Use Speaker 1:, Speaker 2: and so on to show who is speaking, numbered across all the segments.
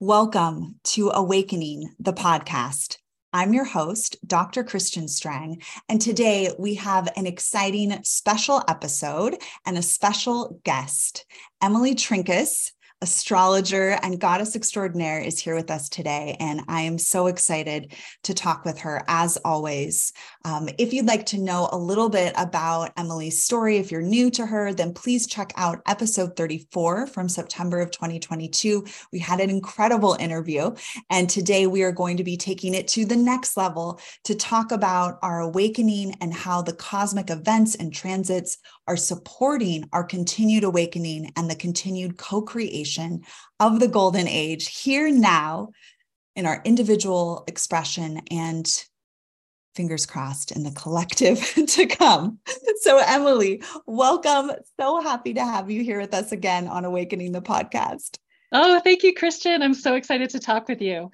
Speaker 1: Welcome to Awakening, the podcast. I'm your host, Dr. Christian Strang, and today we have an exciting special episode and a special guest. Emily Trinkaus, astrologer and goddess extraordinaire, is here with us today. And I am so excited to talk with her as always. Um, if you'd like to know a little bit about Emily's story, if you're new to her, then please check out episode 34 from September of 2022. We had an incredible interview. And today we are going to be taking it to the next level to talk about our awakening and how the cosmic events and transits are supporting our continued awakening and the continued co creation of the golden age here now in our individual expression and fingers crossed in the collective to come. So, Emily, welcome. So happy to have you here with us again on Awakening the podcast.
Speaker 2: Oh, thank you, Christian. I'm so excited to talk with you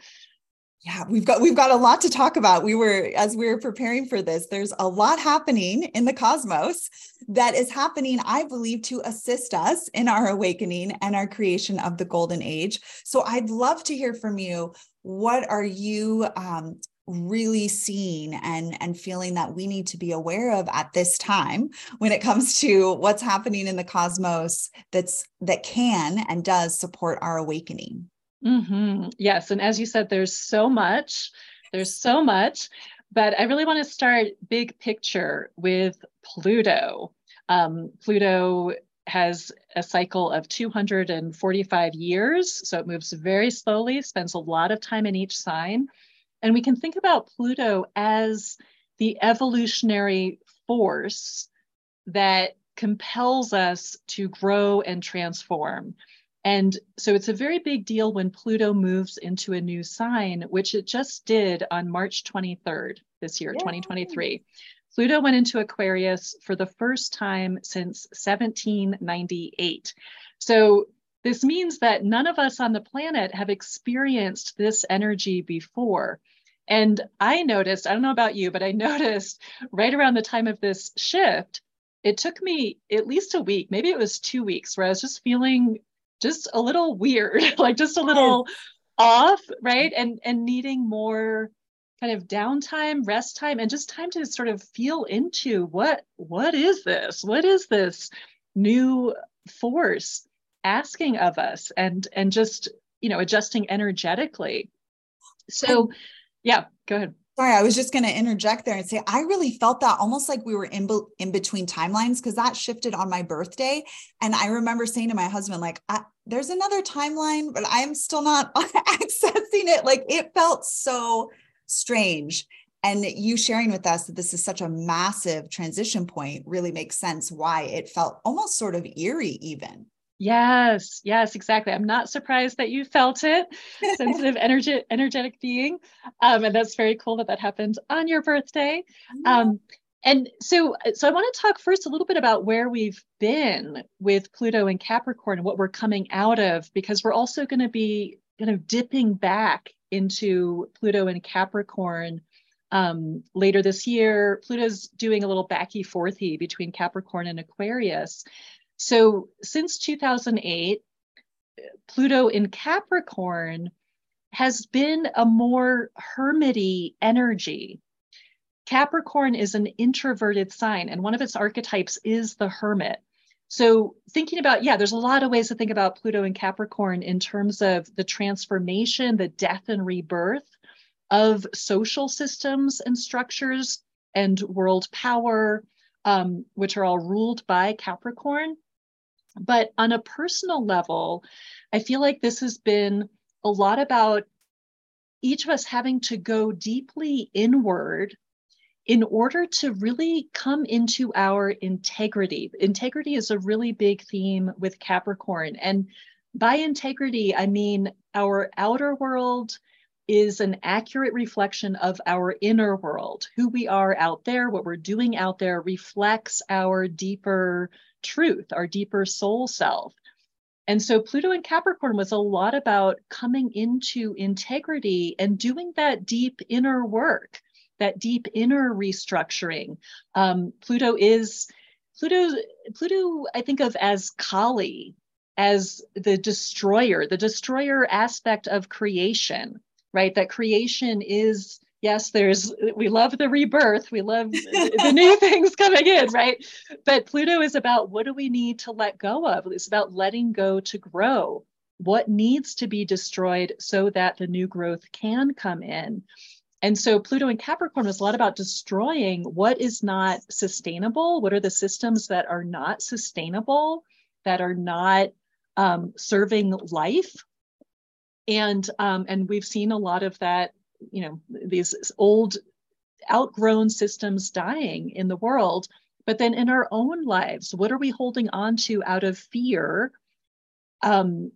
Speaker 1: yeah we've got we've got a lot to talk about we were as we were preparing for this there's a lot happening in the cosmos that is happening i believe to assist us in our awakening and our creation of the golden age so i'd love to hear from you what are you um, really seeing and and feeling that we need to be aware of at this time when it comes to what's happening in the cosmos that's that can and does support our awakening
Speaker 2: Mm-hmm. Yes. And as you said, there's so much, there's so much, but I really want to start big picture with Pluto. Um, Pluto has a cycle of 245 years, so it moves very slowly, spends a lot of time in each sign. And we can think about Pluto as the evolutionary force that compels us to grow and transform. And so it's a very big deal when Pluto moves into a new sign, which it just did on March 23rd this year, Yay. 2023. Pluto went into Aquarius for the first time since 1798. So this means that none of us on the planet have experienced this energy before. And I noticed, I don't know about you, but I noticed right around the time of this shift, it took me at least a week, maybe it was two weeks, where I was just feeling just a little weird, like just a little off, right? And and needing more kind of downtime, rest time, and just time to sort of feel into what what is this? What is this new force asking of us and and just you know adjusting energetically. So yeah, go ahead.
Speaker 1: Sorry, I was just going to interject there and say I really felt that almost like we were in, be- in between timelines because that shifted on my birthday. And I remember saying to my husband, like, there's another timeline, but I'm still not accessing it. Like it felt so strange. And you sharing with us that this is such a massive transition point really makes sense why it felt almost sort of eerie, even.
Speaker 2: Yes, yes, exactly. I'm not surprised that you felt it, sensitive, energy, energetic being, um, and that's very cool that that happened on your birthday. Um, and so, so I want to talk first a little bit about where we've been with Pluto and Capricorn and what we're coming out of, because we're also going to be kind of dipping back into Pluto and Capricorn um, later this year. Pluto's doing a little backy forthy between Capricorn and Aquarius. So since 2008, Pluto in Capricorn has been a more hermity energy. Capricorn is an introverted sign, and one of its archetypes is the hermit. So, thinking about, yeah, there's a lot of ways to think about Pluto and Capricorn in terms of the transformation, the death and rebirth of social systems and structures and world power, um, which are all ruled by Capricorn. But on a personal level, I feel like this has been a lot about each of us having to go deeply inward in order to really come into our integrity. Integrity is a really big theme with Capricorn. And by integrity, I mean our outer world is an accurate reflection of our inner world. Who we are out there, what we're doing out there reflects our deeper truth, our deeper soul self. And so Pluto in Capricorn was a lot about coming into integrity and doing that deep inner work, that deep inner restructuring. Um, Pluto is Pluto. Pluto, I think of as Kali, as the destroyer, the destroyer aspect of creation, right? That creation is yes there's we love the rebirth we love the new things coming in right? But pluto is about what do we need to let go of? It's about letting go to grow. What needs to be destroyed so that the new growth can come in? And so pluto in capricorn was a lot about destroying what is not sustainable. What are the systems that are not sustainable that are not um, serving life? And um, and we've seen a lot of that you know these old outgrown systems dying in the world. But then in our own lives what are we holding on to out of fear? Um,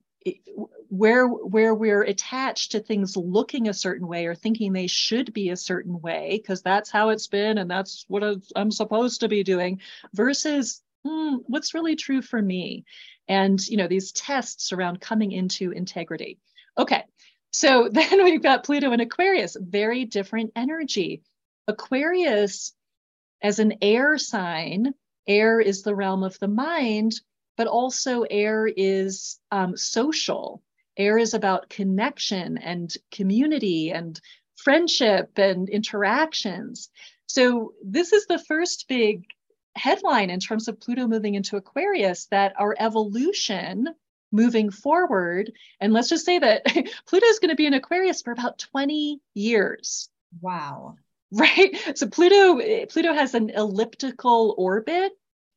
Speaker 2: where where we're attached to things looking a certain way or thinking they should be a certain way because that's how it's been and that's what i'm supposed to be doing versus hmm, what's really true for me? And you know these tests around coming into integrity. Okay so then we've got Pluto and Aquarius, very different energy. Aquarius, as an air sign, air is the realm of the mind, but also air is um, social. Air is about connection and community and friendship and interactions. So, this is the first big headline in terms of Pluto moving into Aquarius that our evolution moving forward. And let's just say that Pluto is going to be in Aquarius for about 20 years.
Speaker 1: Wow.
Speaker 2: Right. So Pluto Pluto has an elliptical orbit,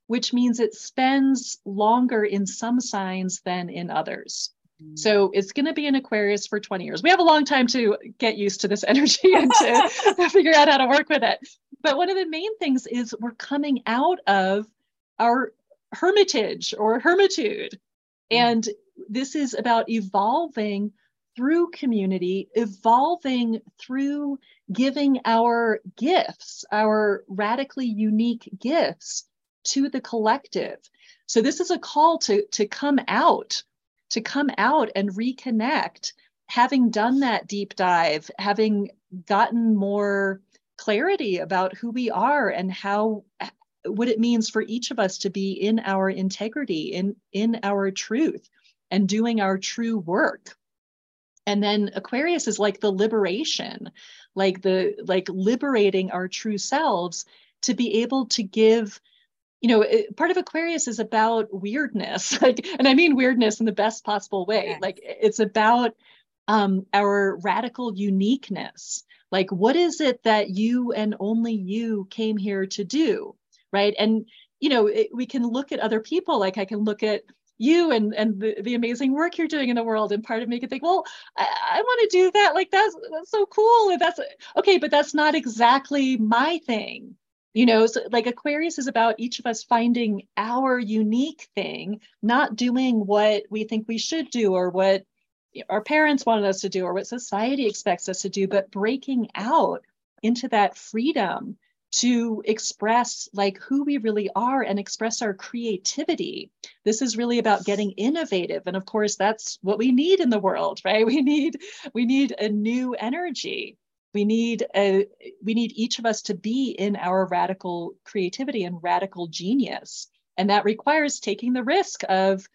Speaker 2: which means it spends longer in some signs than in others. Mm. So it's going to be in Aquarius for 20 years. We have a long time to get used to this energy and to figure out how to work with it. But one of the main things is we're coming out of our hermitage or hermitude. Mm. And this is about evolving through community, evolving through giving our gifts, our radically unique gifts to the collective. So this is a call to, to come out, to come out and reconnect, having done that deep dive, having gotten more clarity about who we are and how what it means for each of us to be in our integrity, in, in our truth, and doing our true work. And then Aquarius is like the liberation, like the like liberating our true selves to be able to give you know it, part of aquarius is about weirdness like and i mean weirdness in the best possible way yes. like it's about um, our radical uniqueness like what is it that you and only you came here to do right? And you know it, we can look at other people like i can look at you and and the, the amazing work you're doing in the world and part of me can think well i, I want to do that like that's that's so cool and that's okay but that's not exactly my thing you know? So like aquarius is about each of us finding our unique thing not doing what we think we should do or what our parents wanted us to do or what society expects us to do but breaking out into that freedom to express like who we really are and express our creativity. This is really about getting innovative and of course that's what we need in the world right? We need we need a new energy. We need a we need each of us to be in our radical creativity and radical genius and that requires taking the risk of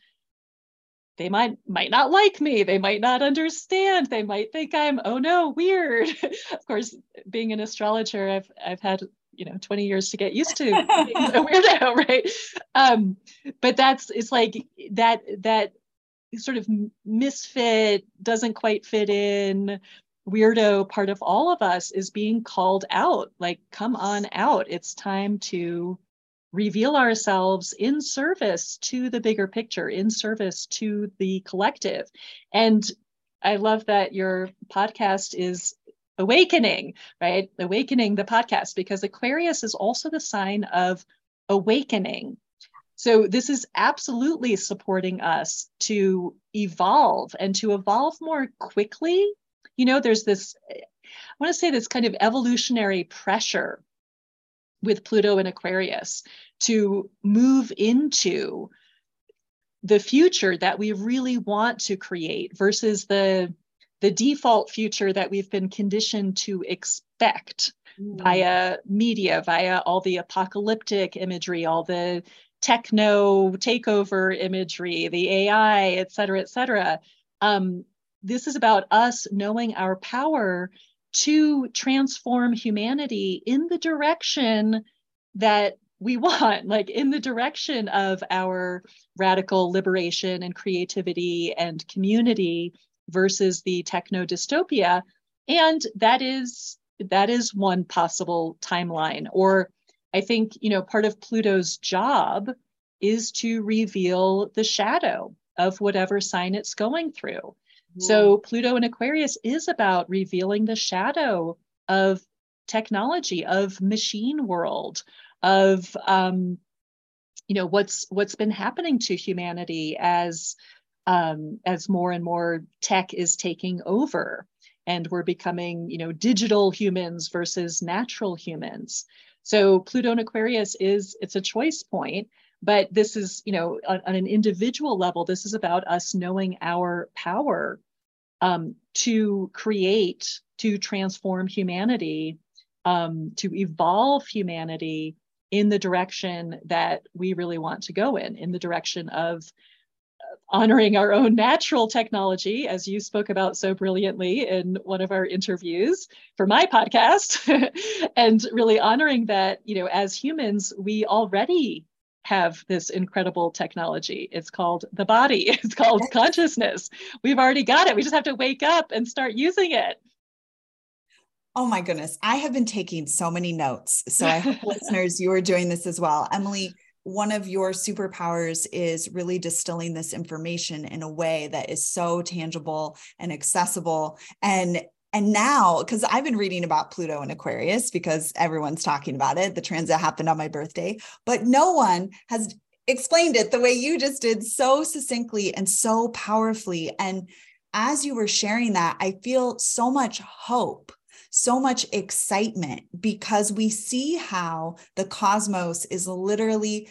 Speaker 2: they might might not like me they might not understand they might think i'm oh no weird. Of course being an astrologer i've i've had you know 20 years to get used to being a weirdo right? Um but that's it's like that that sort of misfit doesn't quite fit in weirdo part of all of us is being called out. Like come on out. It's time to reveal ourselves in service to the bigger picture in service to the collective. And i love that your podcast is awakening, right? Awakening the podcast, because Aquarius is also the sign of awakening. So this is absolutely supporting us to evolve and to evolve more quickly. You know, there's this, I want to say this kind of evolutionary pressure with Pluto and Aquarius to move into the future that we really want to create versus the the default future that we've been conditioned to expect mm. via media, via all the apocalyptic imagery, all the techno takeover imagery, the AI, et cetera, et cetera. Um, this is about us knowing our power to transform humanity in the direction that we want, like in the direction of our radical liberation and creativity and community versus the techno dystopia. And that is that is one possible timeline. Or I think, you know, part of Pluto's job is to reveal the shadow of whatever sign it's going through. So Pluto in Aquarius is about revealing the shadow of technology, of machine world, of um, you know what's what's been happening to humanity as um, as more and more tech is taking over and we're becoming you know digital humans versus natural humans. So pluto in aquarius is it's a choice point but this is you know on, on an individual level this is about us knowing our power um, to create to transform humanity um, to evolve humanity in the direction that we really want to go in, in the direction of honoring our own natural technology, as you spoke about so brilliantly in one of our interviews for my podcast, and really honoring that, you know, as humans, we already have this incredible technology. It's called the body, it's called consciousness. We've already got it. We just have to wake up and start using it.
Speaker 1: Oh my goodness. I have been taking so many notes. So I hope listeners, you are doing this as well. Emily, one of your superpowers is really distilling this information in a way that is so tangible and accessible. And and now because i've been reading about pluto and aquarius because everyone's talking about it the transit happened on my birthday but no one has explained it the way you just did so succinctly and so powerfully. And as you were sharing that i feel so much hope so much excitement because we see how the cosmos is literally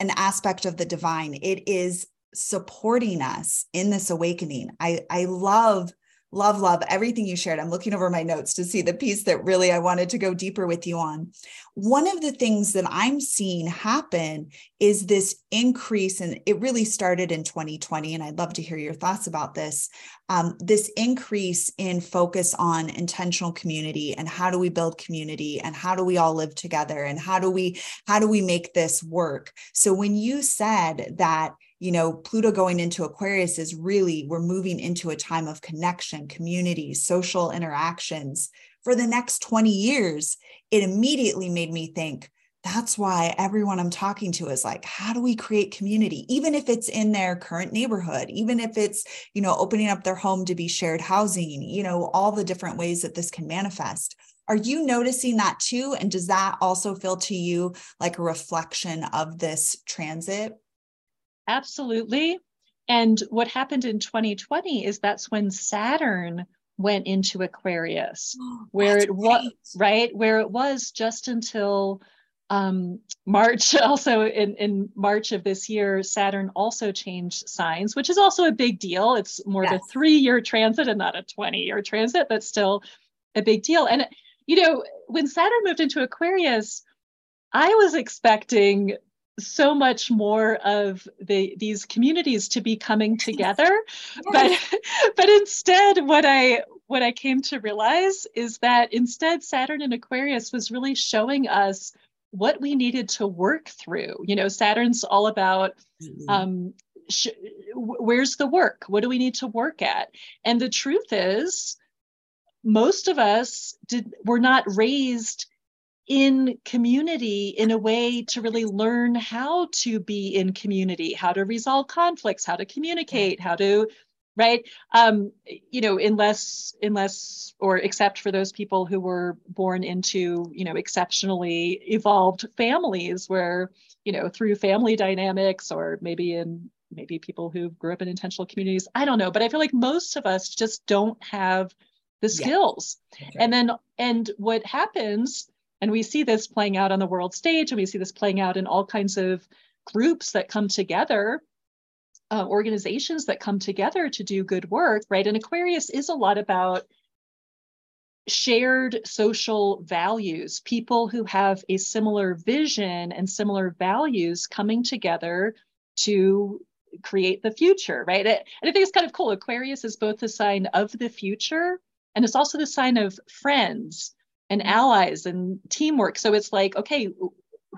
Speaker 1: an aspect of the divine. It is supporting us in this awakening. I, I love love love everything you shared. I'm looking over my notes to see the piece that really i wanted to go deeper with you on. One of the things that i'm seeing happen is this increase and it really started in 2020 and i'd love to hear your thoughts about this. Um, this increase in focus on intentional community and how do we build community and how do we all live together and how do we how do we make this work? So when you said that you know, Pluto going into Aquarius is really, we're moving into a time of connection, community, social interactions for the next 20 years. It immediately made me think, that's why everyone I'm talking to is like, how do we create community? Even if it's in their current neighborhood, even if it's, you know, opening up their home to be shared housing, you know, all the different ways that this can manifest. Are you noticing that too? And does that also feel to you like a reflection of this transit?
Speaker 2: Absolutely. And what happened in 2020 is that's when Saturn went into Aquarius, oh, where it was right, where it was just until um, March. Also, in, in March of this year, Saturn also changed signs, which is also a big deal. It's more yes. of a three year transit and not a 20 year transit, but still a big deal. And, you know, when Saturn moved into Aquarius, I was expecting so much more of the these communities to be coming together yes. but but instead what i what i came to realize is that instead saturn and aquarius was really showing us what we needed to work through you know saturn's all about mm-hmm. um, sh- where's the work what do we need to work at and the truth is most of us did were not raised in community in a way to really learn how to be in community, how to resolve conflicts, how to communicate, how to right um you know unless unless or except for those people who were born into you know exceptionally evolved families where you know through family dynamics or maybe in maybe people who grew up in intentional communities i don't know but i feel like most of us just don't have the skills yeah. okay. and then and what happens and we see this playing out on the world stage, and we see this playing out in all kinds of groups that come together, uh, organizations that come together to do good work, right? And Aquarius is a lot about shared social values, people who have a similar vision and similar values coming together to create the future, right? And I think it's kind of cool. Aquarius is both the sign of the future and it's also the sign of friends and allies and teamwork. So it's like, okay,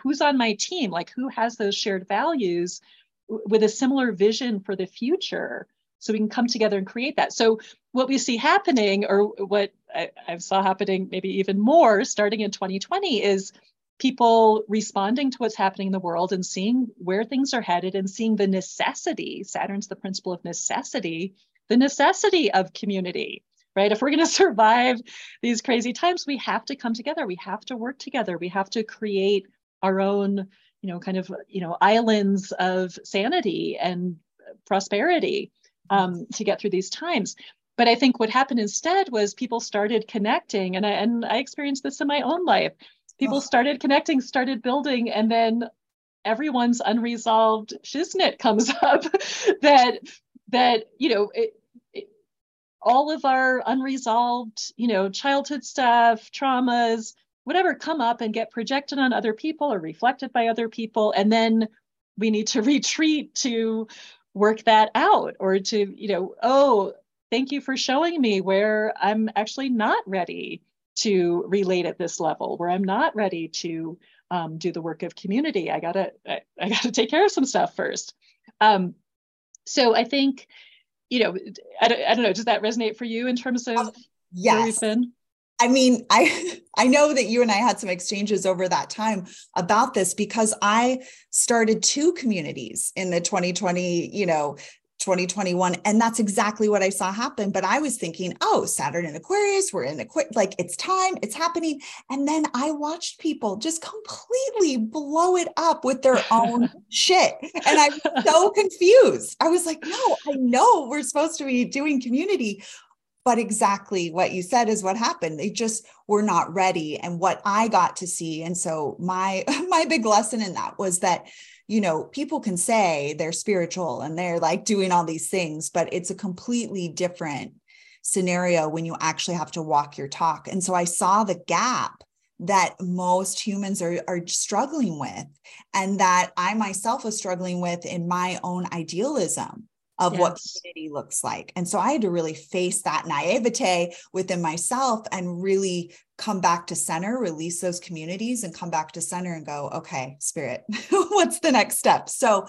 Speaker 2: who's on my team? Like, who has those shared values with a similar vision for the future? So we can come together and create that. So what we see happening, or what I saw happening maybe even more starting in 2020, is people responding to what's happening in the world and seeing where things are headed and seeing the necessity saturn's the principle of necessity the necessity of community right? If we're going to survive these crazy times we have to come together. We have to work together. We have to create our own you know kind of you know islands of sanity and prosperity um, to get through these times. But i think what happened instead was people started connecting and I, and I experienced this in my own life. People oh. started connecting started building and then everyone's unresolved shiznit comes up that that you know it, it, all of our unresolved you know childhood stuff traumas whatever come up and get projected on other people or reflected by other people. And then we need to retreat to work that out or to you know oh thank you for showing me where i'm actually not ready to relate at this level where i'm not ready to um, do the work of community. I gotta I, I, gotta take care of some stuff first. Um, so i think you know I don't, I don't know does that resonate for you in terms of
Speaker 1: yes. where we've been I mean, I I know that you and I had some exchanges over that time about this because I started two communities in the 2020, you know, 2021 and that's exactly what I saw happen. But I was thinking oh Saturn in Aquarius we're in Aquarius like it's time it's happening. And then I watched people just completely blow it up with their own shit. And I'm so confused. I was like no I know we're supposed to be doing community. But exactly what you said is what happened. They just were not ready. And what i got to see and so my my big lesson in that was that you know people can say they're spiritual and they're like doing all these things but it's a completely different scenario when you actually have to walk your talk. And so i saw the gap that most humans are, are struggling with and that i myself was struggling with in my own idealism of yes. what community looks like. And so I had to really face that naivete within myself and really come back to center, release those communities and come back to center and go, okay, spirit, what's the next step? So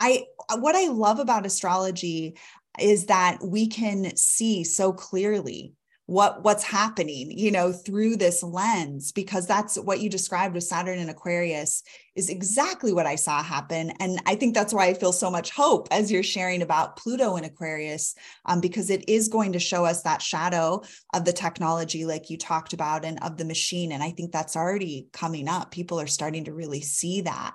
Speaker 1: I what I love about astrology is that we can see so clearly what what's happening you know through this lens because that's what you described with saturn and aquarius is exactly what i saw happen. And i think that's why i feel so much hope as you're sharing about pluto and aquarius um, because it is going to show us that shadow of the technology like you talked about and of the machine. And i think that's already coming up. People are starting to really see that.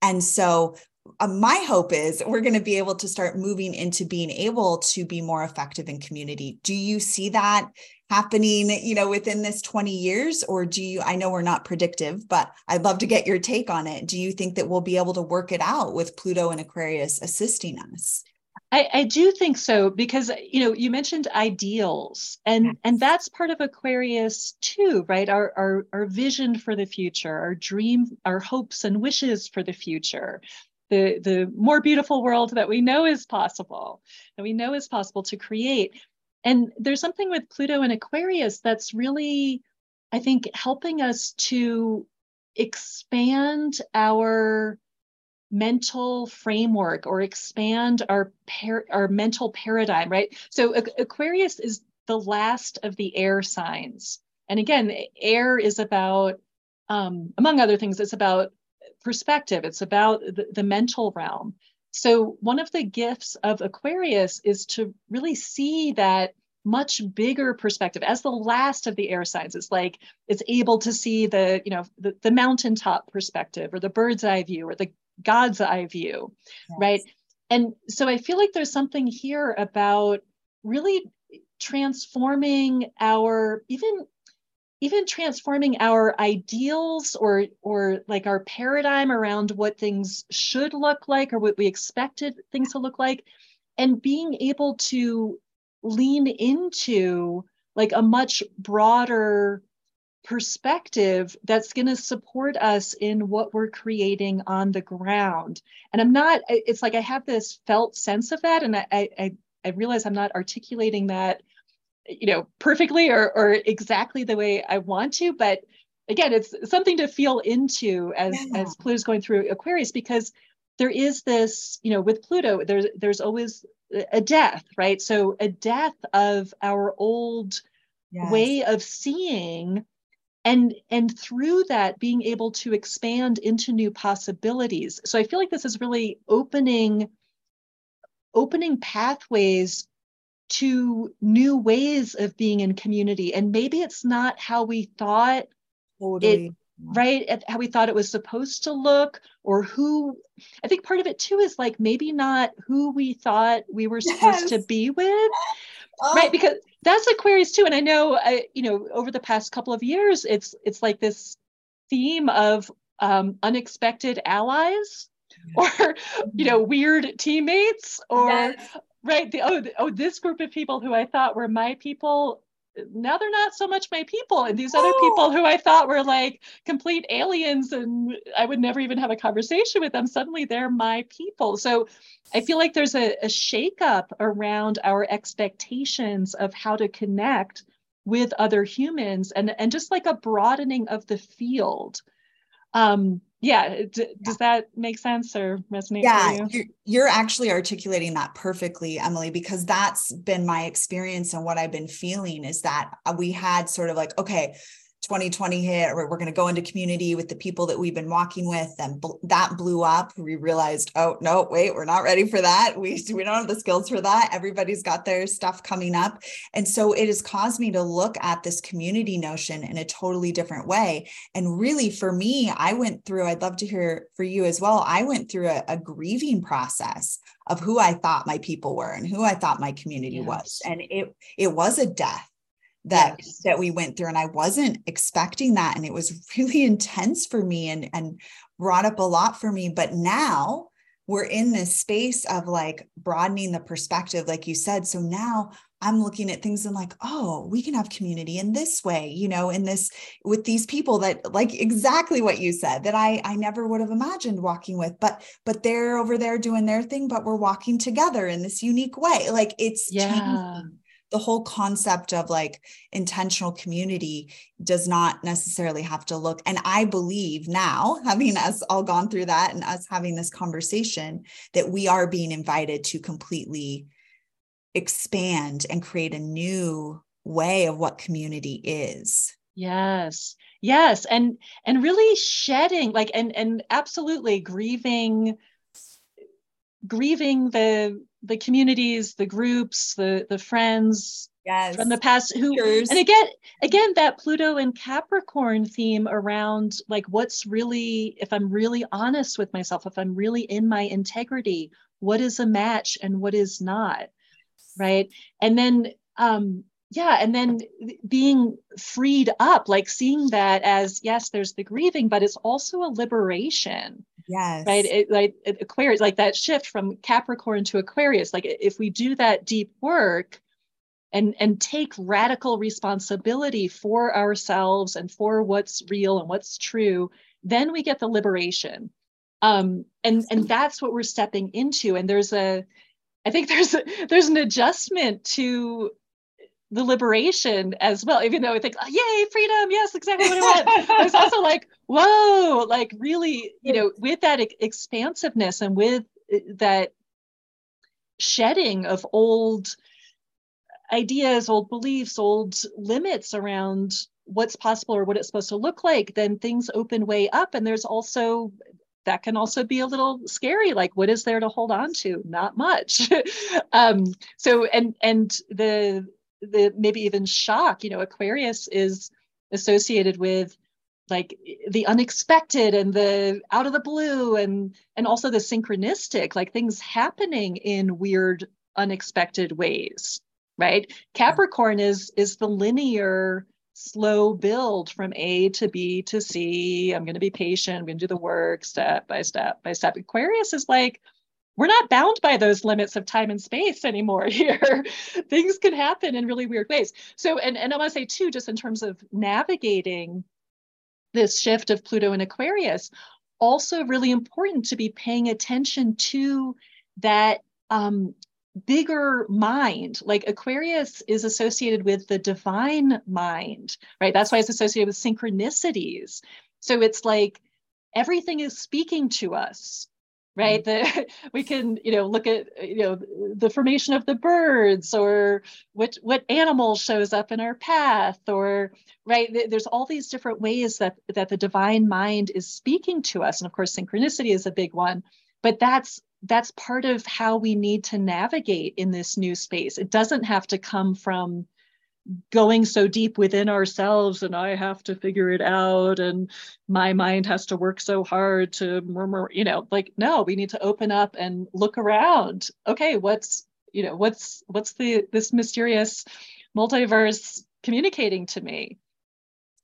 Speaker 1: And so uh, my hope is we're going to be able to start moving into being able to be more effective in community. Do you see that happening, you know, within this 20 years or do you I know we're not predictive, but I'd love to get your take on it. Do you think that we'll be able to work it out with Pluto and Aquarius assisting us?
Speaker 2: I, I, do think so because you know you mentioned ideals and yes. and that's part of Aquarius too, right? Our, our our vision for the future, our dream, our hopes and wishes for the future the, the more beautiful world that we know is possible, that we know is possible to create. And there's something with Pluto and Aquarius that's really, I think, helping us to expand our mental framework or expand our par- our mental paradigm right so aquarius is the last of the air signs and again air is about um, among other things it's about perspective, it's about the, the mental realm. So, one of the gifts of Aquarius is to really see that much bigger perspective as the last of the air signs it's like it's able to see the you know the, the mountaintop perspective or the bird's eye view or the god's eye view yes. right and so i feel like there's something here about really transforming our even even transforming our ideals or or like our paradigm around what things should look like or what we expected things to look like and being able to lean into like a much broader perspective that's going to support us in what we're creating on the ground. And I'm not, it's like I have this felt sense of that. And I, I, I realize I'm not articulating that, you know, perfectly or, or exactly the way I want to, but again, it's something to feel into as, yeah. as Pluto's going through Aquarius, because there is this, you know, with Pluto, there's, there's always a death, right? So a death of our old yes. way of seeing and and through that being able to expand into new possibilities so i feel like this is really opening opening pathways to new ways of being in community and maybe it's not how we thought totally. it right how we thought it was supposed to look or who i think part of it too is like maybe not who we thought we were supposed yes. to be with oh. right because that's aquarius too and i know I, you know over the past couple of years it's it's like this theme of um, unexpected allies or you know weird teammates or yes. Right. The oh oh this group of people who i thought were my people now they're not so much my people. And these other people who i thought were like complete aliens and i would never even have a conversation with them suddenly they're my people. So i feel like there's a, a shakeup around our expectations of how to connect with other humans and and just like a broadening of the field. Um yeah d- does that make sense or resonate yeah you?
Speaker 1: you're, you're actually articulating that perfectly emily because that's been my experience and what i've been feeling is that uh, we had sort of like okay 2020 hit we're, we're going to go into community with the people that we've been walking with and bl- that blew up. We realized oh no wait we're not ready for that. We, we don't have the skills for that. Everybody's got their stuff coming up. And so it has caused me to look at this community notion in a totally different way. And really for me i went through i'd love to hear for you as well i went through a, a grieving process of who i thought my people were and who i thought my community yes. was. And it it was a death that yes. that we went through and I wasn't expecting that and it was really intense for me and and brought up a lot for me but now we're in this space of like broadening the perspective like you said so now I'm looking at things and like, oh, we can have community in this way, you know, in this with these people that like exactly what you said that I I never would have imagined walking with, but but they're over there doing their thing, but we're walking together in this unique way. Like it's
Speaker 2: yeah. Changing
Speaker 1: the whole concept of like intentional community does not necessarily have to look and i believe now having us all gone through that and us having this conversation that we are being invited to completely expand and create a new way of what community is.
Speaker 2: Yes. Yes and and really shedding like and and absolutely grieving grieving the the communities, the groups, the the friends yes. from the past who Cheers. and again again that Pluto and Capricorn theme around like what's really if I'm really honest with myself, if I'm really in my integrity, what is a match and what is not. Right. And then um yeah and then being freed up like seeing that as yes there's the grieving but it's also a liberation
Speaker 1: yes.
Speaker 2: Right it, like it, aquarius like that shift from capricorn to aquarius like if we do that deep work and and take radical responsibility for ourselves and for what's real and what's true then we get the liberation. Um and and that's what we're stepping into. And there's a i think there's a, there's an adjustment to the liberation as well, even though I think, oh, yay, freedom, yes, exactly what I want. it's also like, whoa, like really, you know, with that expansiveness and with uh, that shedding of old ideas, old beliefs, old limits around what's possible or what it's supposed to look like, then things open way up. And there's also that can also be a little scary like what is there to hold on to not much um so and and the the maybe even shock you know aquarius is associated with like the unexpected and the out of the blue and and also the synchronistic like things happening in weird unexpected ways right? Capricorn is is the linear slow build from a to b to c. I'm going to be patient. I'm going to do the work step by step by step. Aquarius is like we're not bound by those limits of time and space anymore here. Things can happen in really weird ways. So, and, and I want to say too, just in terms of navigating this shift of Pluto and Aquarius, also really important to be paying attention to that um, bigger mind. Like Aquarius is associated with the divine mind, right? That's why it's associated with synchronicities. So it's like everything is speaking to us right? Mm-hmm. the, we can you know look at you know the formation of the birds or what what animal shows up in our path or right? There's all these different ways that that the divine mind is speaking to us. And of course synchronicity is a big one but that's that's part of how we need to navigate in this new space. It doesn't have to come from going so deep within ourselves and I have to figure it out and my mind has to work so hard to murmur, you know, like no, we need to open up and look around. Okay, what's, you know, what's what's the this mysterious multiverse communicating to me?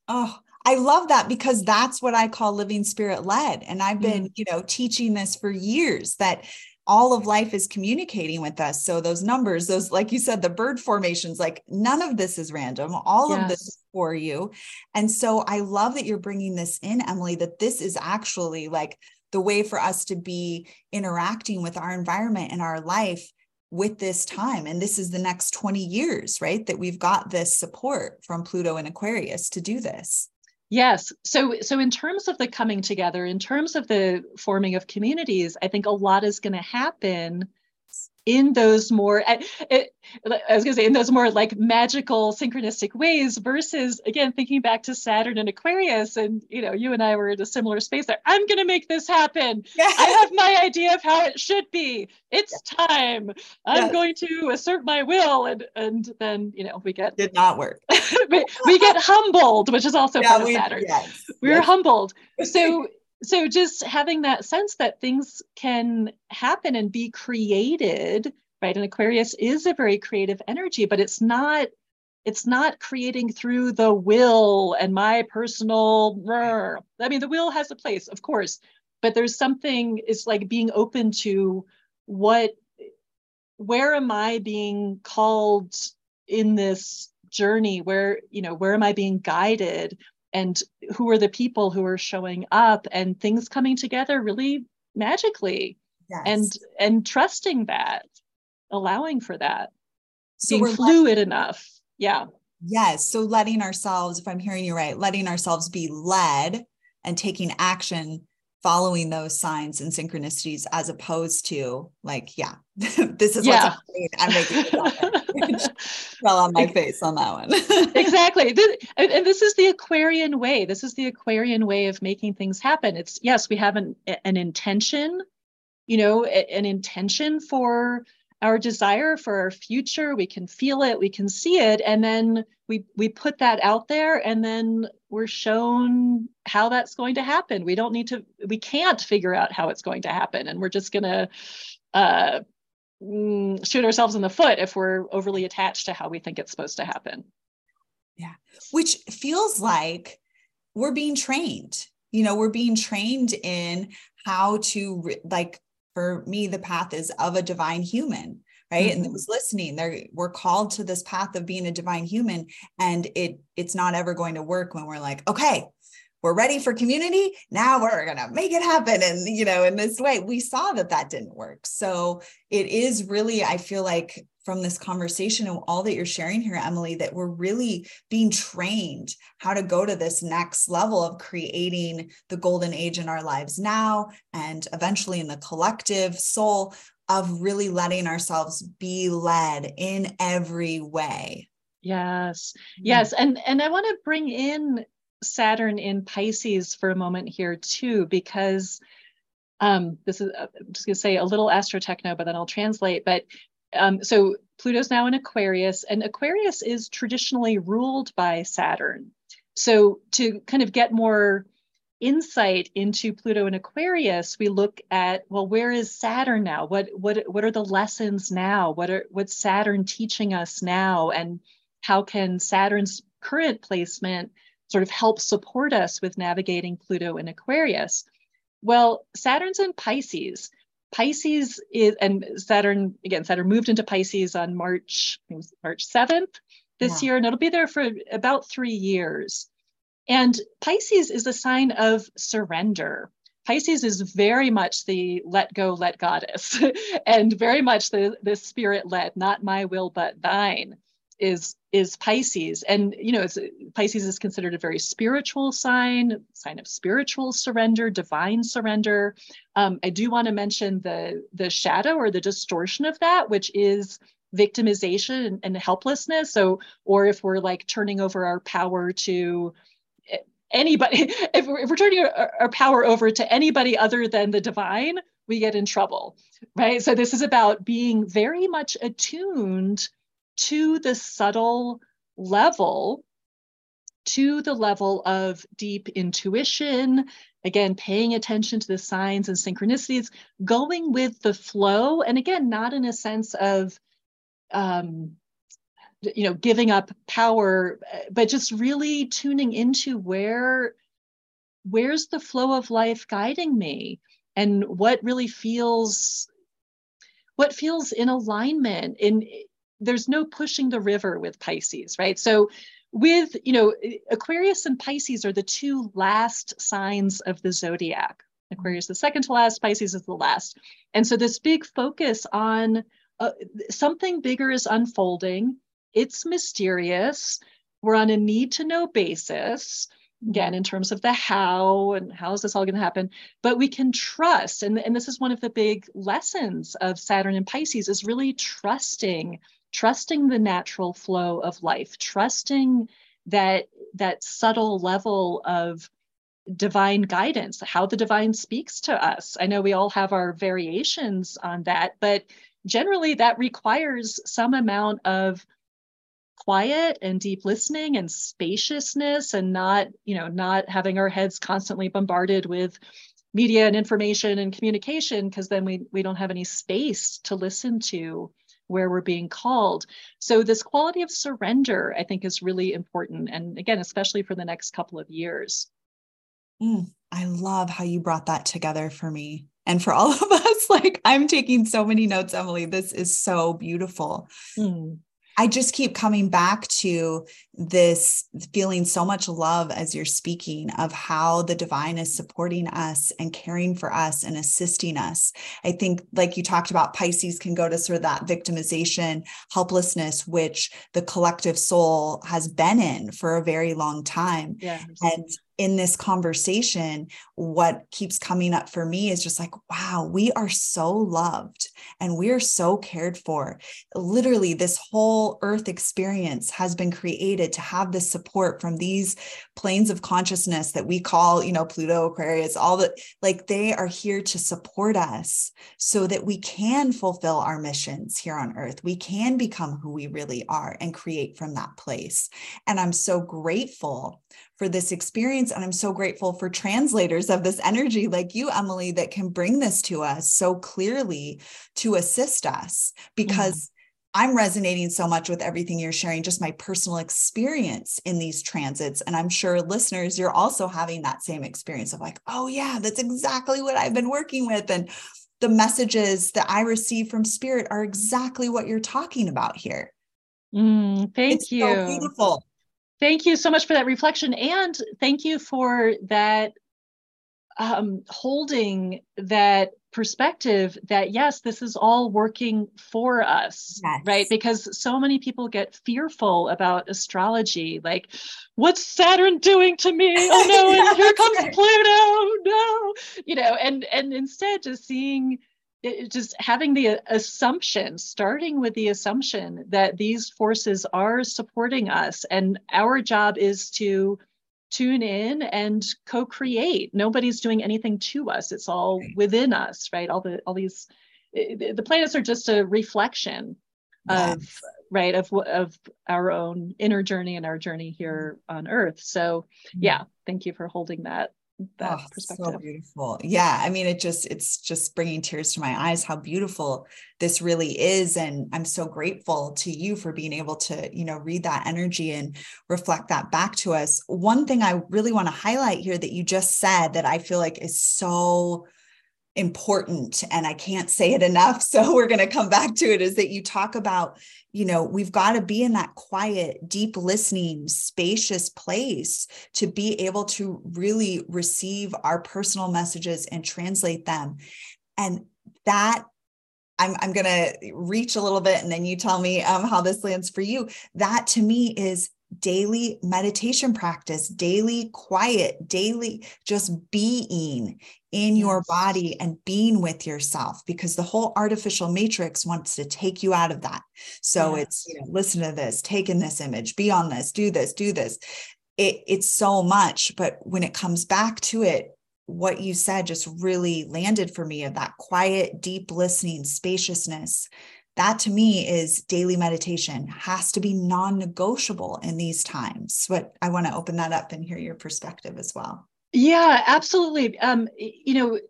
Speaker 1: Oh, I love that because that's what I call living spirit led. And I've been, mm-hmm. you know, teaching this for years that all of life is communicating with us. So those numbers, those, like you said, the bird formations, like none of this is random. All yes. of this is for you. And so I love that you're bringing this in, Emily, that this is actually like the way for us to be interacting with our environment and our life with this time. And this is the next 20 years, right? That we've got this support from Pluto and Aquarius to do this.
Speaker 2: Yes. So so in terms of the coming together, in terms of the forming of communities, I think a lot is going to happen in those more eh, it, i was going to say in those more like magical synchronistic ways versus again thinking back to saturn and aquarius and you know you and i were in a similar space there. I'm going to make this happen. Yes. i have my idea of how it should be. It's yes. time. I'm yes. going to assert my will and and then you know we get
Speaker 1: did not work.
Speaker 2: we, we, get humbled which is also yeah, part we, of saturn we're humbled. So so just having that sense that things can happen and be created right? And aquarius is a very creative energy but it's not it's not creating through the will and my personal i mean the will has a place of course but there's something it's like being open to what where am i being called in this journey? Where you know where am i being guided and who are the people who are showing up and things coming together really magically yes. and and trusting that allowing for that so being fluid letting, enough. Yeah.
Speaker 1: Yes. So letting ourselves if i'm hearing you right letting ourselves be led and taking action following those signs and synchronicities as opposed to like yeah this is yeah. what's i'm making fell on my face on that one.
Speaker 2: Exactly. And this is the aquarian way. This is the aquarian way of making things happen. It's yes we have an, an intention you know an intention for our desire for our future. We can feel it. We can see it. And then we we put that out there and then we're shown how that's going to happen. We don't need to we can't figure out how it's going to happen. And we're just going to uh, mm, shoot ourselves in the foot if we're overly attached to how we think it's supposed to happen.
Speaker 1: Yeah. Which feels like we're being trained. You know we're being trained in how to like for me the path is of a divine human right mm-hmm. and was listening they're we're called to this path of being a divine human and it it's not ever going to work when we're like okay we're ready for community now we're going to make it happen and you know in this way we saw that that didn't work. So it is really i feel like from this conversation and all that you're sharing here emily that we're really being trained how to go to this next level of creating the golden age in our lives now and eventually in the collective soul of really letting ourselves be led in every way.
Speaker 2: Yes. Mm-hmm. Yes and and i want to bring in Saturn in Pisces for a moment here too, because um, this is, uh, I'm just going to say a little astrotechno, but then I'll translate. But um, so Pluto's now in Aquarius, and Aquarius is traditionally ruled by Saturn. So to kind of get more insight into Pluto and Aquarius, we look at well, where is Saturn now? What what what are the lessons now? What are what's Saturn teaching us now? And how can Saturn's current placement sort of help support us with navigating Pluto and Aquarius. Well, Saturn's in Pisces. Pisces is, and Saturn, again, Saturn moved into Pisces on March, March 7th this yeah. year, and it'll be there for about three years. And Pisces is a sign of surrender. Pisces is very much the let go, let goddess, and very much the, the spirit led, not my will, but thine is is Pisces, and you know, Pisces is considered a very spiritual sign, sign of spiritual surrender, divine surrender. Um, I do want to mention the the shadow or the distortion of that, which is victimization and, and helplessness. So, or if we're like turning over our power to anybody, if we're, if we're turning our, our power over to anybody other than the divine, we get in trouble, right? So this is about being very much attuned to the subtle level to the level of deep intuition, again, paying attention to the signs and synchronicities, going with the flow. And again, not in a sense of, um, you know, giving up power, but just really tuning into where, where's the flow of life guiding me and what really feels, what feels in alignment in there's no pushing the river with Pisces, right? So with, you know, Aquarius and Pisces are the two last signs of the zodiac. Aquarius is the second to last, Pisces is the last. And so this big focus on uh, something bigger is unfolding. It's mysterious. We're on a need to know basis again in terms of the how and how is this all going to happen but we can trust and, and this is one of the big lessons of saturn and pisces is really trusting trusting the natural flow of life, trusting that that subtle level of divine guidance, how the divine speaks to us. I know we all have our variations on that, but generally that requires some amount of quiet and deep listening and spaciousness and not, you know, not having our heads constantly bombarded with media and information and communication because then we we don't have any space to listen to where we're being called. So, this quality of surrender, I think, is really important. And again, especially for the next couple of years.
Speaker 1: Mm, I love how you brought that together for me and for all of us. Like, I'm taking so many notes, Emily. This is so beautiful. Mm. I just keep coming back to this feeling so much love as you're speaking of how the divine is supporting us and caring for us and assisting us. I think, like you talked about, Pisces can go to sort of that victimization, helplessness, which the collective soul has been in for a very long time.
Speaker 2: Yes.
Speaker 1: And in this conversation, what keeps coming up for me is just like, wow, we are so loved and we are so cared for. Literally, this whole earth experience has been created to have this support from these planes of consciousness that we call, you know, Pluto, Aquarius, all that, like they are here to support us so that we can fulfill our missions here on earth. We can become who we really are and create from that place. And I'm so grateful for this experience. And I'm so grateful for translators of this energy like you, Emily, that can bring this to us so clearly to assist us because. I'm resonating so much with everything you're sharing, just my personal experience in these transits. And I'm sure listeners, you're also having that same experience of like, oh, yeah, that's exactly what I've been working with. And the messages that I receive from spirit are exactly what you're talking about here.
Speaker 2: Mm, thank
Speaker 1: it's
Speaker 2: you.
Speaker 1: So beautiful.
Speaker 2: Thank you so much for that reflection. And thank you for that um, holding that perspective that yes, this is all working for us, yes. right? Because so many people get fearful about astrology, like, what's Saturn doing to me? Oh no, and here comes Pluto, no, you know, and and instead just seeing it, just having the uh, assumption, starting with the assumption that these forces are supporting us, and our job is to tune in and co-create. Nobody's doing anything to us; it's all within us, right? All the all these eh, the planets are just a reflection yes. of right of of our own inner journey and our journey here on Earth. So, mm-hmm. yeah, thank you for holding that Oh, that oh, perspective.
Speaker 1: So beautiful. Yeah. I mean, it just, it's just bringing tears to my eyes how beautiful this really is. And I'm so grateful to you for being able to, you know, read that energy and reflect that back to us. One thing I really want to highlight here that you just said that I feel like is so important and I can't say it enough so we're going to come back to it is that you talk about you know we've got to be in that quiet deep listening spacious place to be able to really receive our personal messages and translate them and that I'm, I'm going to reach a little bit and then you tell me um, how this lands for you. That to me is daily meditation practice, daily quiet, daily just being in your body and being with yourself because the whole artificial matrix wants to take you out of that. So it's, you know, listen to this, take in this image, be on this, do this, do this. It, it's so much, but when it comes back to it, what you said just really landed for me of that quiet, deep listening, spaciousness. That to me is daily meditation, has to be non negotiable in these times. But I want to open that up and hear your perspective as well.
Speaker 2: Yeah, absolutely. Um, you know,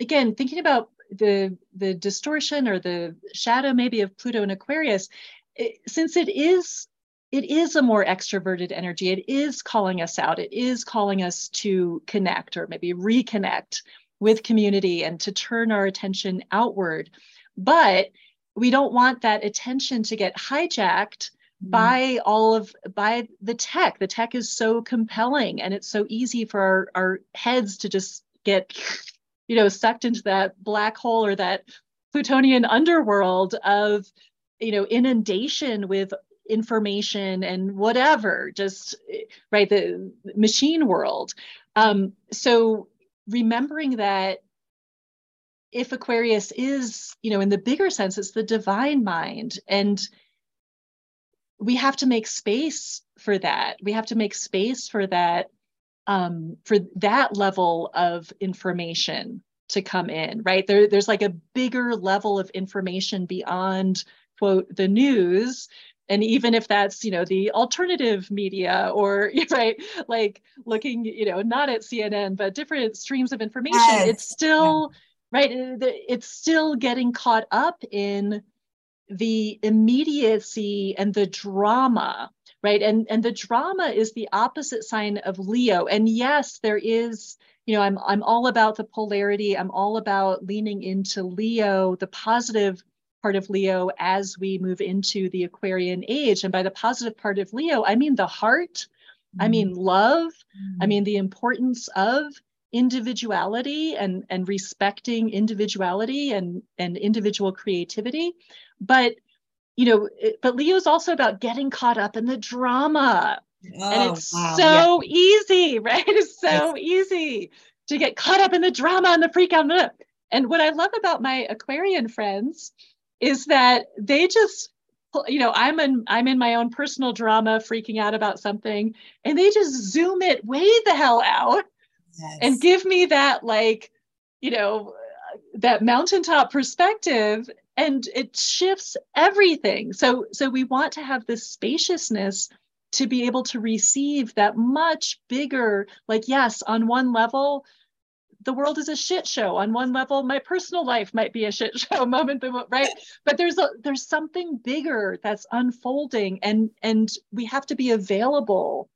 Speaker 2: again, thinking about the the distortion or the shadow maybe of Pluto and Aquarius, it, since it is it is a more extroverted energy. It is calling us out. It is calling us to connect or maybe reconnect with community and to turn our attention outward. But we don't want that attention to get hijacked mm. by all of by the tech. The tech is so compelling and it's so easy for our, our heads to just get, you know, sucked into that black hole or that Plutonian underworld of you know inundation with information and whatever just right the machine world um, so remembering that if aquarius is you know in the bigger sense it's the divine mind and we have to make space for that we have to make space for that um, for that level of information to come in right there, there's like a bigger level of information beyond quote the news and even if that's you know the alternative media or right like looking you know not at cnn but different streams of information yes. it's still yeah. Right it's still getting caught up in the immediacy and the drama right and and the drama is the opposite sign of leo and yes there is you know i'm i'm all about the polarity i'm all about leaning into leo the positive part of Leo as we move into the Aquarian age. And by the positive part of Leo, I mean the heart, mm-hmm. I mean love, mm-hmm. I mean the importance of individuality and, and respecting individuality and, and individual creativity. But you know, it, but Leo's also about getting caught up in the drama. Oh, and it's wow. so yeah. easy, right? It's so yes. easy to get caught up in the drama and the freak out. And what I love about my Aquarian friends is that they just you know i'm in i'm in my own personal drama freaking out about something and they just zoom it way the hell out yes. and give me that like you know that mountaintop perspective and it shifts everything. So so we want to have this spaciousness to be able to receive that much bigger like yes on one level the world is a shit show. On one level my personal life might be a shit show moment right? But there's a there's something bigger that's unfolding and and we have to be available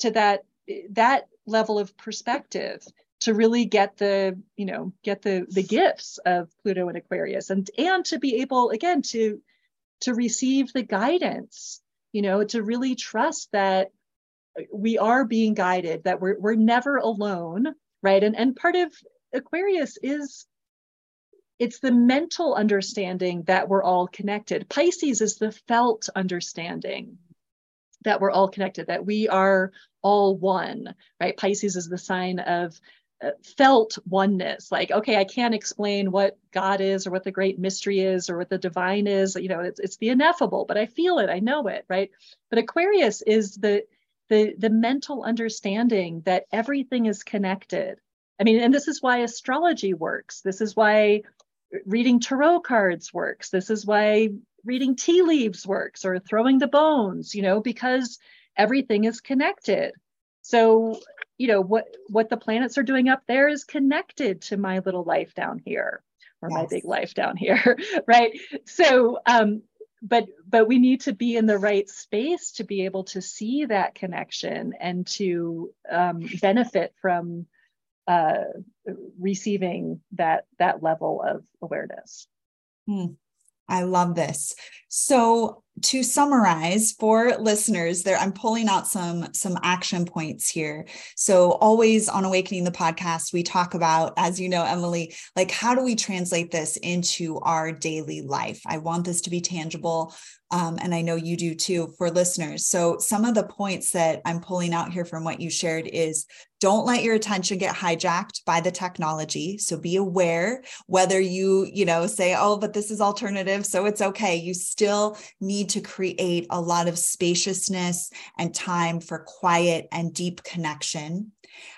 Speaker 2: to that that level of perspective to really get the you know get the the gifts of pluto and aquarius and and to be able again to to receive the guidance you know to really trust that we are being guided that we're, we're never alone right? And, and part of Aquarius is it's the mental understanding that we're all connected. Pisces is the felt understanding that we're all connected, that we are all one, right? Pisces is the sign of uh, felt oneness. Like, okay, I can't explain what God is or what the great mystery is or what the divine is. You know, it's, it's the ineffable, but I feel it, I know it, right? But Aquarius is the the the mental understanding that everything is connected i mean and this is why astrology works this is why reading tarot cards works this is why reading tea leaves works or throwing the bones you know because everything is connected so you know what what the planets are doing up there is connected to my little life down here or yes. my big life down here right so um but but we need to be in the right space to be able to see that connection and to um, benefit from uh, receiving that that level of awareness.
Speaker 1: Hmm. I love this. So to summarize for listeners there i'm pulling out some some action points here so always on awakening the podcast we talk about as you know emily like how do we translate this into our daily life i want this to be tangible um, and I know you do too for listeners. So, some of the points that I'm pulling out here from what you shared is don't let your attention get hijacked by the technology. So, be aware whether you, you know, say, oh, but this is alternative. So, it's okay. You still need to create a lot of spaciousness and time for quiet and deep connection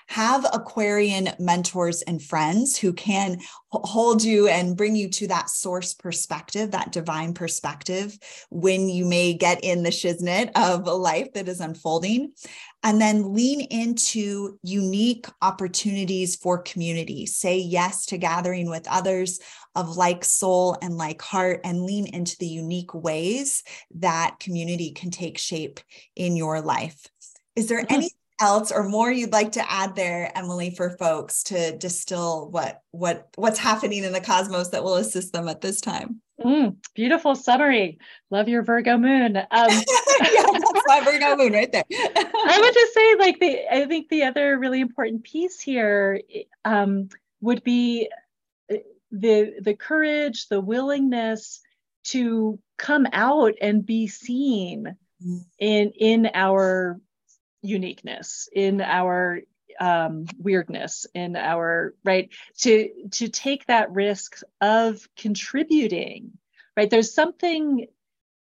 Speaker 1: have Aquarian mentors and friends who can hold you and bring you to that source perspective, that divine perspective, when you may get in the shiznit of a life that is unfolding. And then lean into unique opportunities for community. Say yes to gathering with others of like soul and like heart, and lean into the unique ways that community can take shape in your life. Is there mm-hmm. Else or more you'd like to add there emily for folks to distill what what what's happening in the cosmos that will assist them at this time?
Speaker 2: Mm, beautiful summary. Love your virgo moon. Um,
Speaker 1: yeah, that's my virgo moon right there.
Speaker 2: I would just say like the i think the other really important piece here um, would be uh, the the courage the willingness to come out and be seen mm. in in our uniqueness, in our um, weirdness, in our right? To to take that risk of contributing. Right, there's something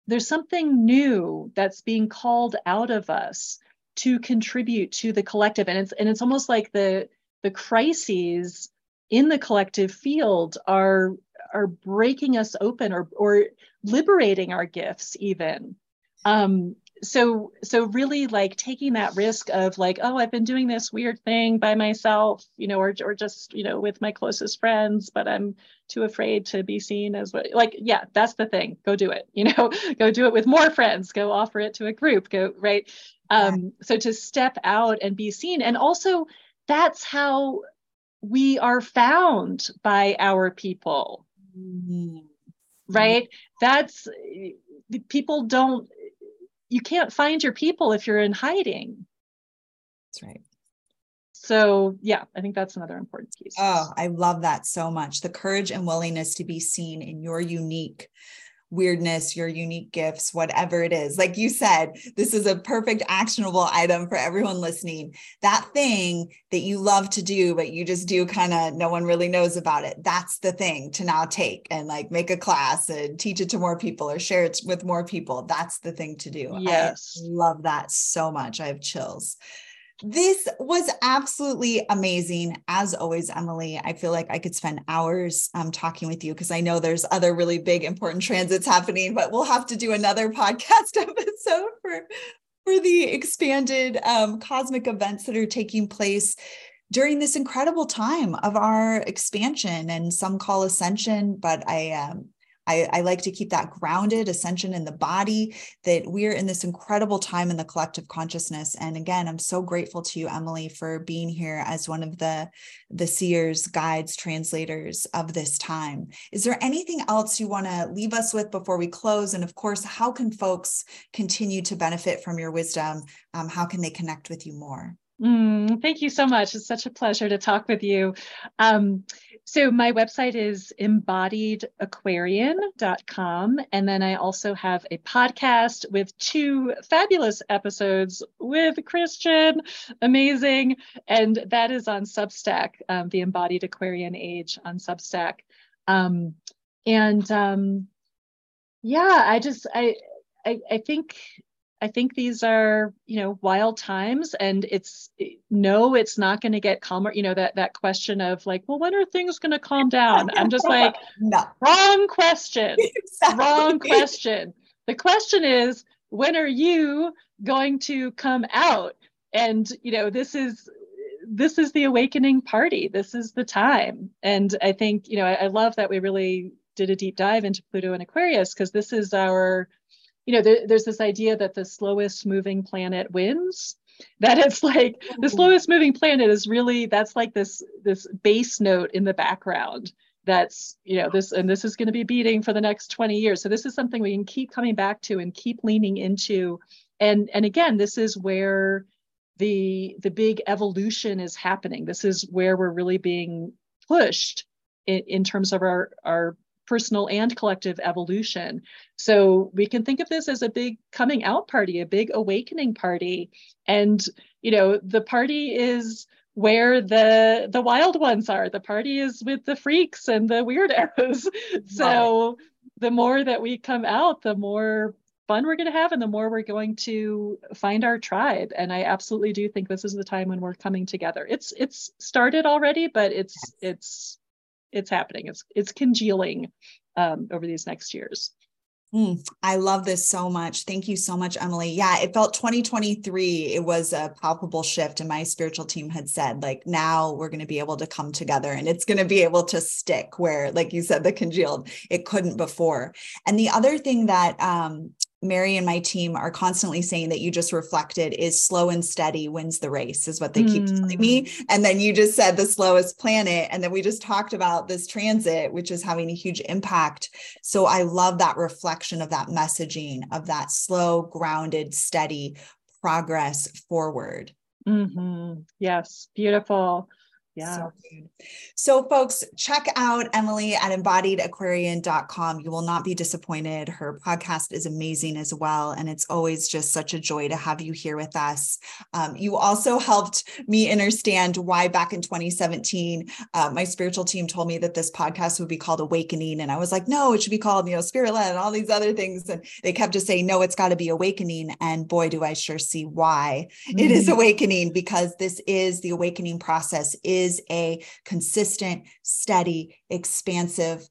Speaker 2: there's something new that's being called out of us to contribute to the collective, and it's and it's almost like the the crises in the collective field are are breaking us open or or liberating our gifts even. Um, so so really like taking that risk of like oh i've been doing this weird thing by myself you know or, or just you know with my closest friends but i'm too afraid to be seen as what like yeah that's the thing. Go do it you know? Go do it with more friends. Go offer it to a group. Go right? Um so to step out and be seen. And also that's how we are found by our people. Mm-hmm. right? That's people don't you can't find your people if you're in hiding.
Speaker 1: That's right.
Speaker 2: So, yeah, I think that's another important piece.
Speaker 1: Oh, I love that so much. The courage and willingness to be seen in your unique weirdness, your unique gifts, whatever it is. Like you said, this is a perfect actionable item for everyone listening. That thing that you love to do, but you just do kind of no one really knows about it. That's the thing to now take and like make a class and teach it to more people or share it with more people. That's the thing to do.
Speaker 2: Yes.
Speaker 1: I love that so much. I have chills. This was absolutely amazing. As always, Emily, I feel like I could spend hours um, talking with you because I know there's other really big, important transits happening, but we'll have to do another podcast episode for, for the expanded um, cosmic events that are taking place during this incredible time of our expansion and some call ascension but i um, I, I, like to keep that grounded ascension in the body, that we're in this incredible time in the collective consciousness. And again, I'm so grateful to you, Emily, for being here as one of the, the seers, guides, translators of this time. Is there anything else you want to leave us with before we close? And of course, how can folks continue to benefit from your wisdom? Um, how can they connect with you more?
Speaker 2: Mm, thank you so much. It's such a pleasure to talk with you. Um, so my website is embodiedaquarian.com. And then I also have a podcast with two fabulous episodes with Christian. Amazing. And that is on Substack, um, the Embodied Aquarian Age on Substack. Um, and um, yeah, I just, I, I, I think I think these are, you know, wild times and it's no, it's not going to get calmer. You know, that that question of like, well, when are things going to calm down? I'm just like, no. wrong question. Exactly. Wrong question. The question is, when are you going to come out? And, you know, this is this is the awakening party. This is the time. And I think, you know, I, I love that we really did a deep dive into Pluto and Aquarius because this is our you know, there, there's this idea that the slowest moving planet wins. that it's like the mm-hmm. slowest moving planet is really that's like this this bass note in the background that's you know this and this is going to be beating for the next 20 years so this is something we can keep coming back to and keep leaning into and and again this is where the the big evolution is happening this is where we're really being pushed in, in terms of our our personal and collective evolution. So we can think of this as a big coming out party a big awakening party. And you know the party is where the the wild ones are. The party is with the freaks and the weirdos. So right. the more that we come out the more fun we're going to have and the more we're going to find our tribe. And i absolutely do think this is the time when we're coming together. It's it's started already but it's it's it's happening it's it's congealing um, over these next years
Speaker 1: Mm, I love this so much. Thank you so much, Emily. Yeah, it felt 2023. It was a palpable shift. And my spiritual team had said, like, now we're going to be able to come together and it's going to be able to stick where, like you said, the congealed, it couldn't before. And the other thing that um, Mary and my team are constantly saying that you just reflected is slow and steady wins the race, is what they mm. keep telling me. Mm. And then you just said the slowest planet. And then we just talked about this transit, which is having a huge impact. So I love that reflection of that messaging of that slow, grounded, steady progress forward.
Speaker 2: Mm-hmm. Yes, beautiful. Yeah.
Speaker 1: So, so, folks, check out Emily at embodiedaquarian.com. You will not be disappointed. Her podcast is amazing as well. And it's always just such a joy to have you here with us. Um, you also helped me understand why back in 2017, uh, my spiritual team told me that this podcast would be called Awakening. And I was like, no, it should be called, you know, Spirit Led and all these other things. And they kept just saying, no, it's got to be Awakening. And boy, do I sure see why mm-hmm. it is mm-hmm. Awakening because this is the awakening process is is a consistent, steady, expansive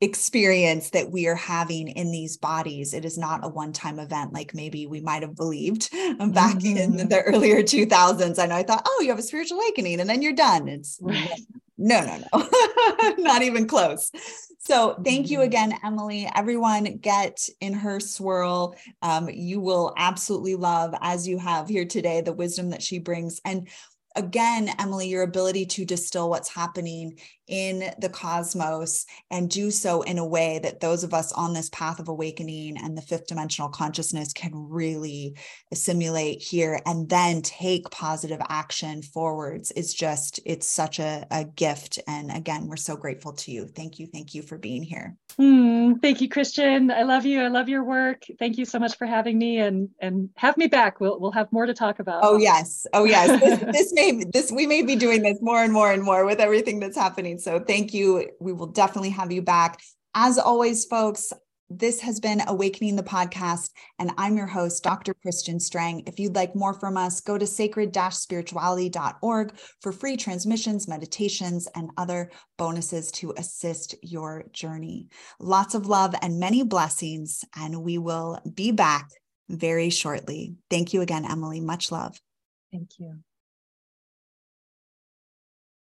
Speaker 1: experience that we are having in these bodies. It is not a one time event like maybe we might have believed back mm-hmm. in the earlier 2000s. I know I thought, oh, you have a spiritual awakening and then you're done. It's right. no, no, no, not even close. So thank you mm-hmm. again, Emily. Everyone get in her swirl. Um, you will absolutely love, as you have here today, the wisdom that she brings. And again, Emily, your ability to distill what's happening in the cosmos and do so in a way that those of us on this path of awakening and the fifth dimensional consciousness can really assimilate here and then take positive action forwards is just it's such a, a gift. And again we're so grateful to you. Thank you. Thank you for being here.
Speaker 2: Mm, thank you christian. I love you. I love your work. Thank you so much for having me and and have me back. We'll, we'll have more to talk about.
Speaker 1: Oh yes. Oh yes. This, this may this we may be doing this more and more and more with everything that's happening so thank you. We will definitely have you back. As always, folks, this has been Awakening the Podcast, and I'm your host, Dr. Christian Strang. If you'd like more from us, go to sacred spirituality.org for free transmissions, meditations, and other bonuses to assist your journey. Lots of love and many blessings, and we will be back very shortly. Thank you again, Emily. Much love.
Speaker 2: Thank you.